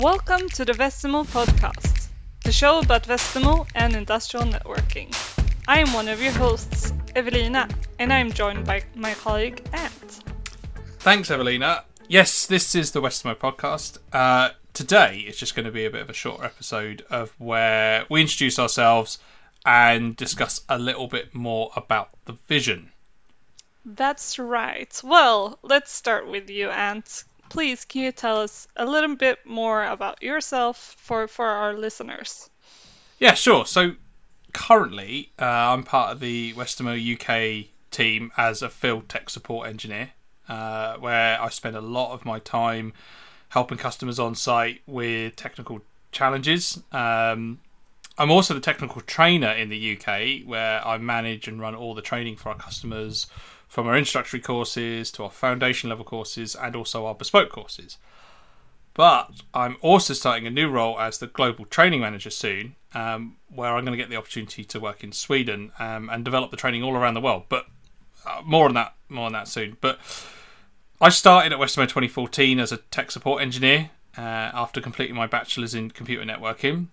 Welcome to the Westermo podcast, the show about Westermo and industrial networking. I am one of your hosts, Evelina, and I am joined by my colleague Ant. Thanks, Evelina. Yes, this is the Westermo podcast. Uh, today it's just going to be a bit of a shorter episode of where we introduce ourselves and discuss a little bit more about the vision. That's right. Well, let's start with you, Ant. Please, can you tell us a little bit more about yourself for, for our listeners? Yeah, sure. So currently, uh, I'm part of the Westermo UK team as a field tech support engineer, uh, where I spend a lot of my time helping customers on site with technical challenges. Um, I'm also the technical trainer in the UK, where I manage and run all the training for our customers from our introductory courses to our foundation level courses and also our bespoke courses. But I'm also starting a new role as the global training manager soon, um, where I'm going to get the opportunity to work in Sweden um, and develop the training all around the world. But uh, more on that, more on that soon. But I started at Westermo 2014 as a tech support engineer uh, after completing my bachelor's in computer networking.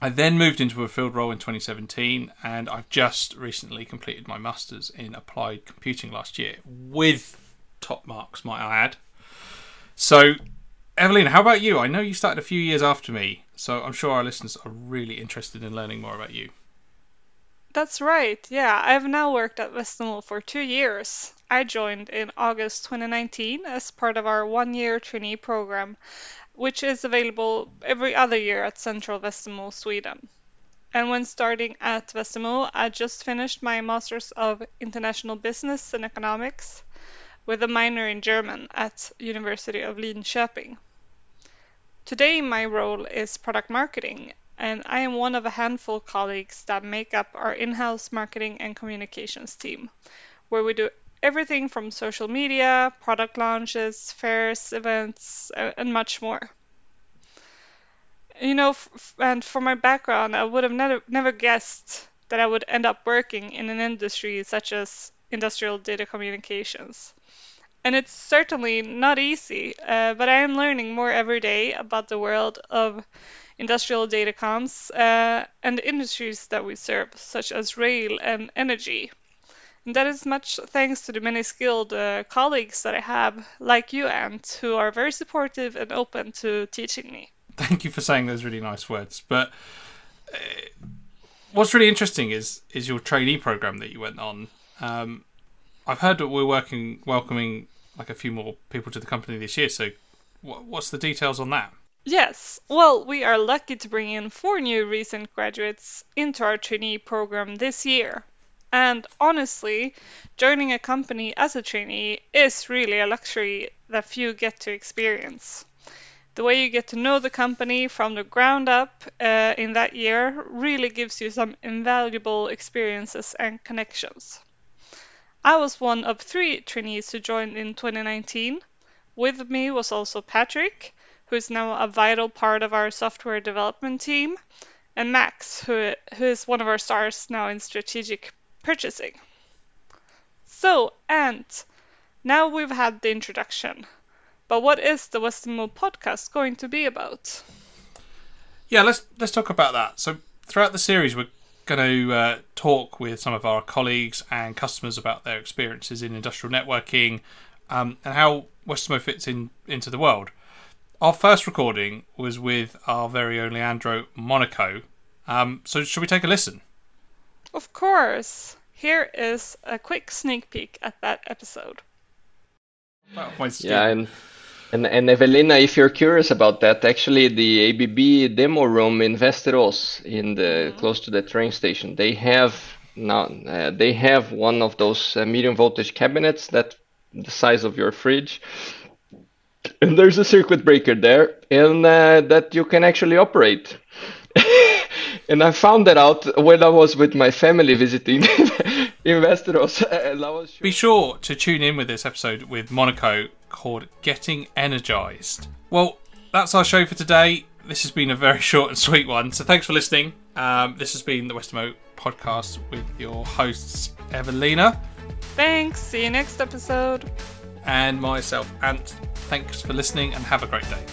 I then moved into a field role in 2017, and I've just recently completed my master's in applied computing last year with top marks, might I add. So, Evelina, how about you? I know you started a few years after me, so I'm sure our listeners are really interested in learning more about you. That's right. Yeah, I've now worked at Westermo for two years. I joined in August 2019 as part of our one year trainee program which is available every other year at Central Westermo, Sweden. And when starting at Westermo, I just finished my Masters of International Business and Economics with a minor in German at University of Linköping. Today my role is product marketing and I am one of a handful of colleagues that make up our in-house marketing and communications team, where we do everything from social media, product launches, fairs, events, and much more. You know, f- and for my background, I would have never never guessed that I would end up working in an industry such as industrial data communications. And it's certainly not easy, uh, but I am learning more every day about the world of industrial datacoms uh, and the industries that we serve, such as rail and energy. And that is much thanks to the many skilled uh, colleagues that I have, like you, Ant, who are very supportive and open to teaching me. Thank you for saying those really nice words. But uh, what's really interesting is is your trainee program that you went on. Um, I've heard that we're working welcoming like a few more people to the company this year. So, what's the details on that? Yes, well, we are lucky to bring in four new recent graduates into our trainee program this year. And honestly, joining a company as a trainee is really a luxury that few get to experience. The way you get to know the company from the ground up uh, in that year really gives you some invaluable experiences and connections. I was one of three trainees who joined in 2019. With me was also Patrick, who is now a vital part of our software development team, and Max, who, who is one of our stars now in strategic purchasing. So, Ant, now we've had the introduction, but what is the Western Westermo podcast going to be about? Yeah, let's let's talk about that. So, throughout the series, we're going to uh, talk with some of our colleagues and customers about their experiences in industrial networking um, and how Westermo fits in into the world. Our first recording was with our very own Leandro Monaco. Um, so, should we take a listen? Of course. Here is a quick sneak peek at that episode. yeah, and, and and Evelina, if you're curious about that, actually the ABB demo room in Västerås, in the mm-hmm. close to the train station, they have now uh, they have one of those uh, medium voltage cabinets that the size of your fridge. And there's a circuit breaker there, and uh, that you can actually operate. and I found that out when I was with my family visiting investors. Sure. Be sure to tune in with this episode with Monaco called Getting Energized. Well, that's our show for today. This has been a very short and sweet one, so thanks for listening. Um, this has been the Westermo podcast with your hosts, Evelina. Thanks. See you next episode. And myself, Ant. Thanks for listening and have a great day.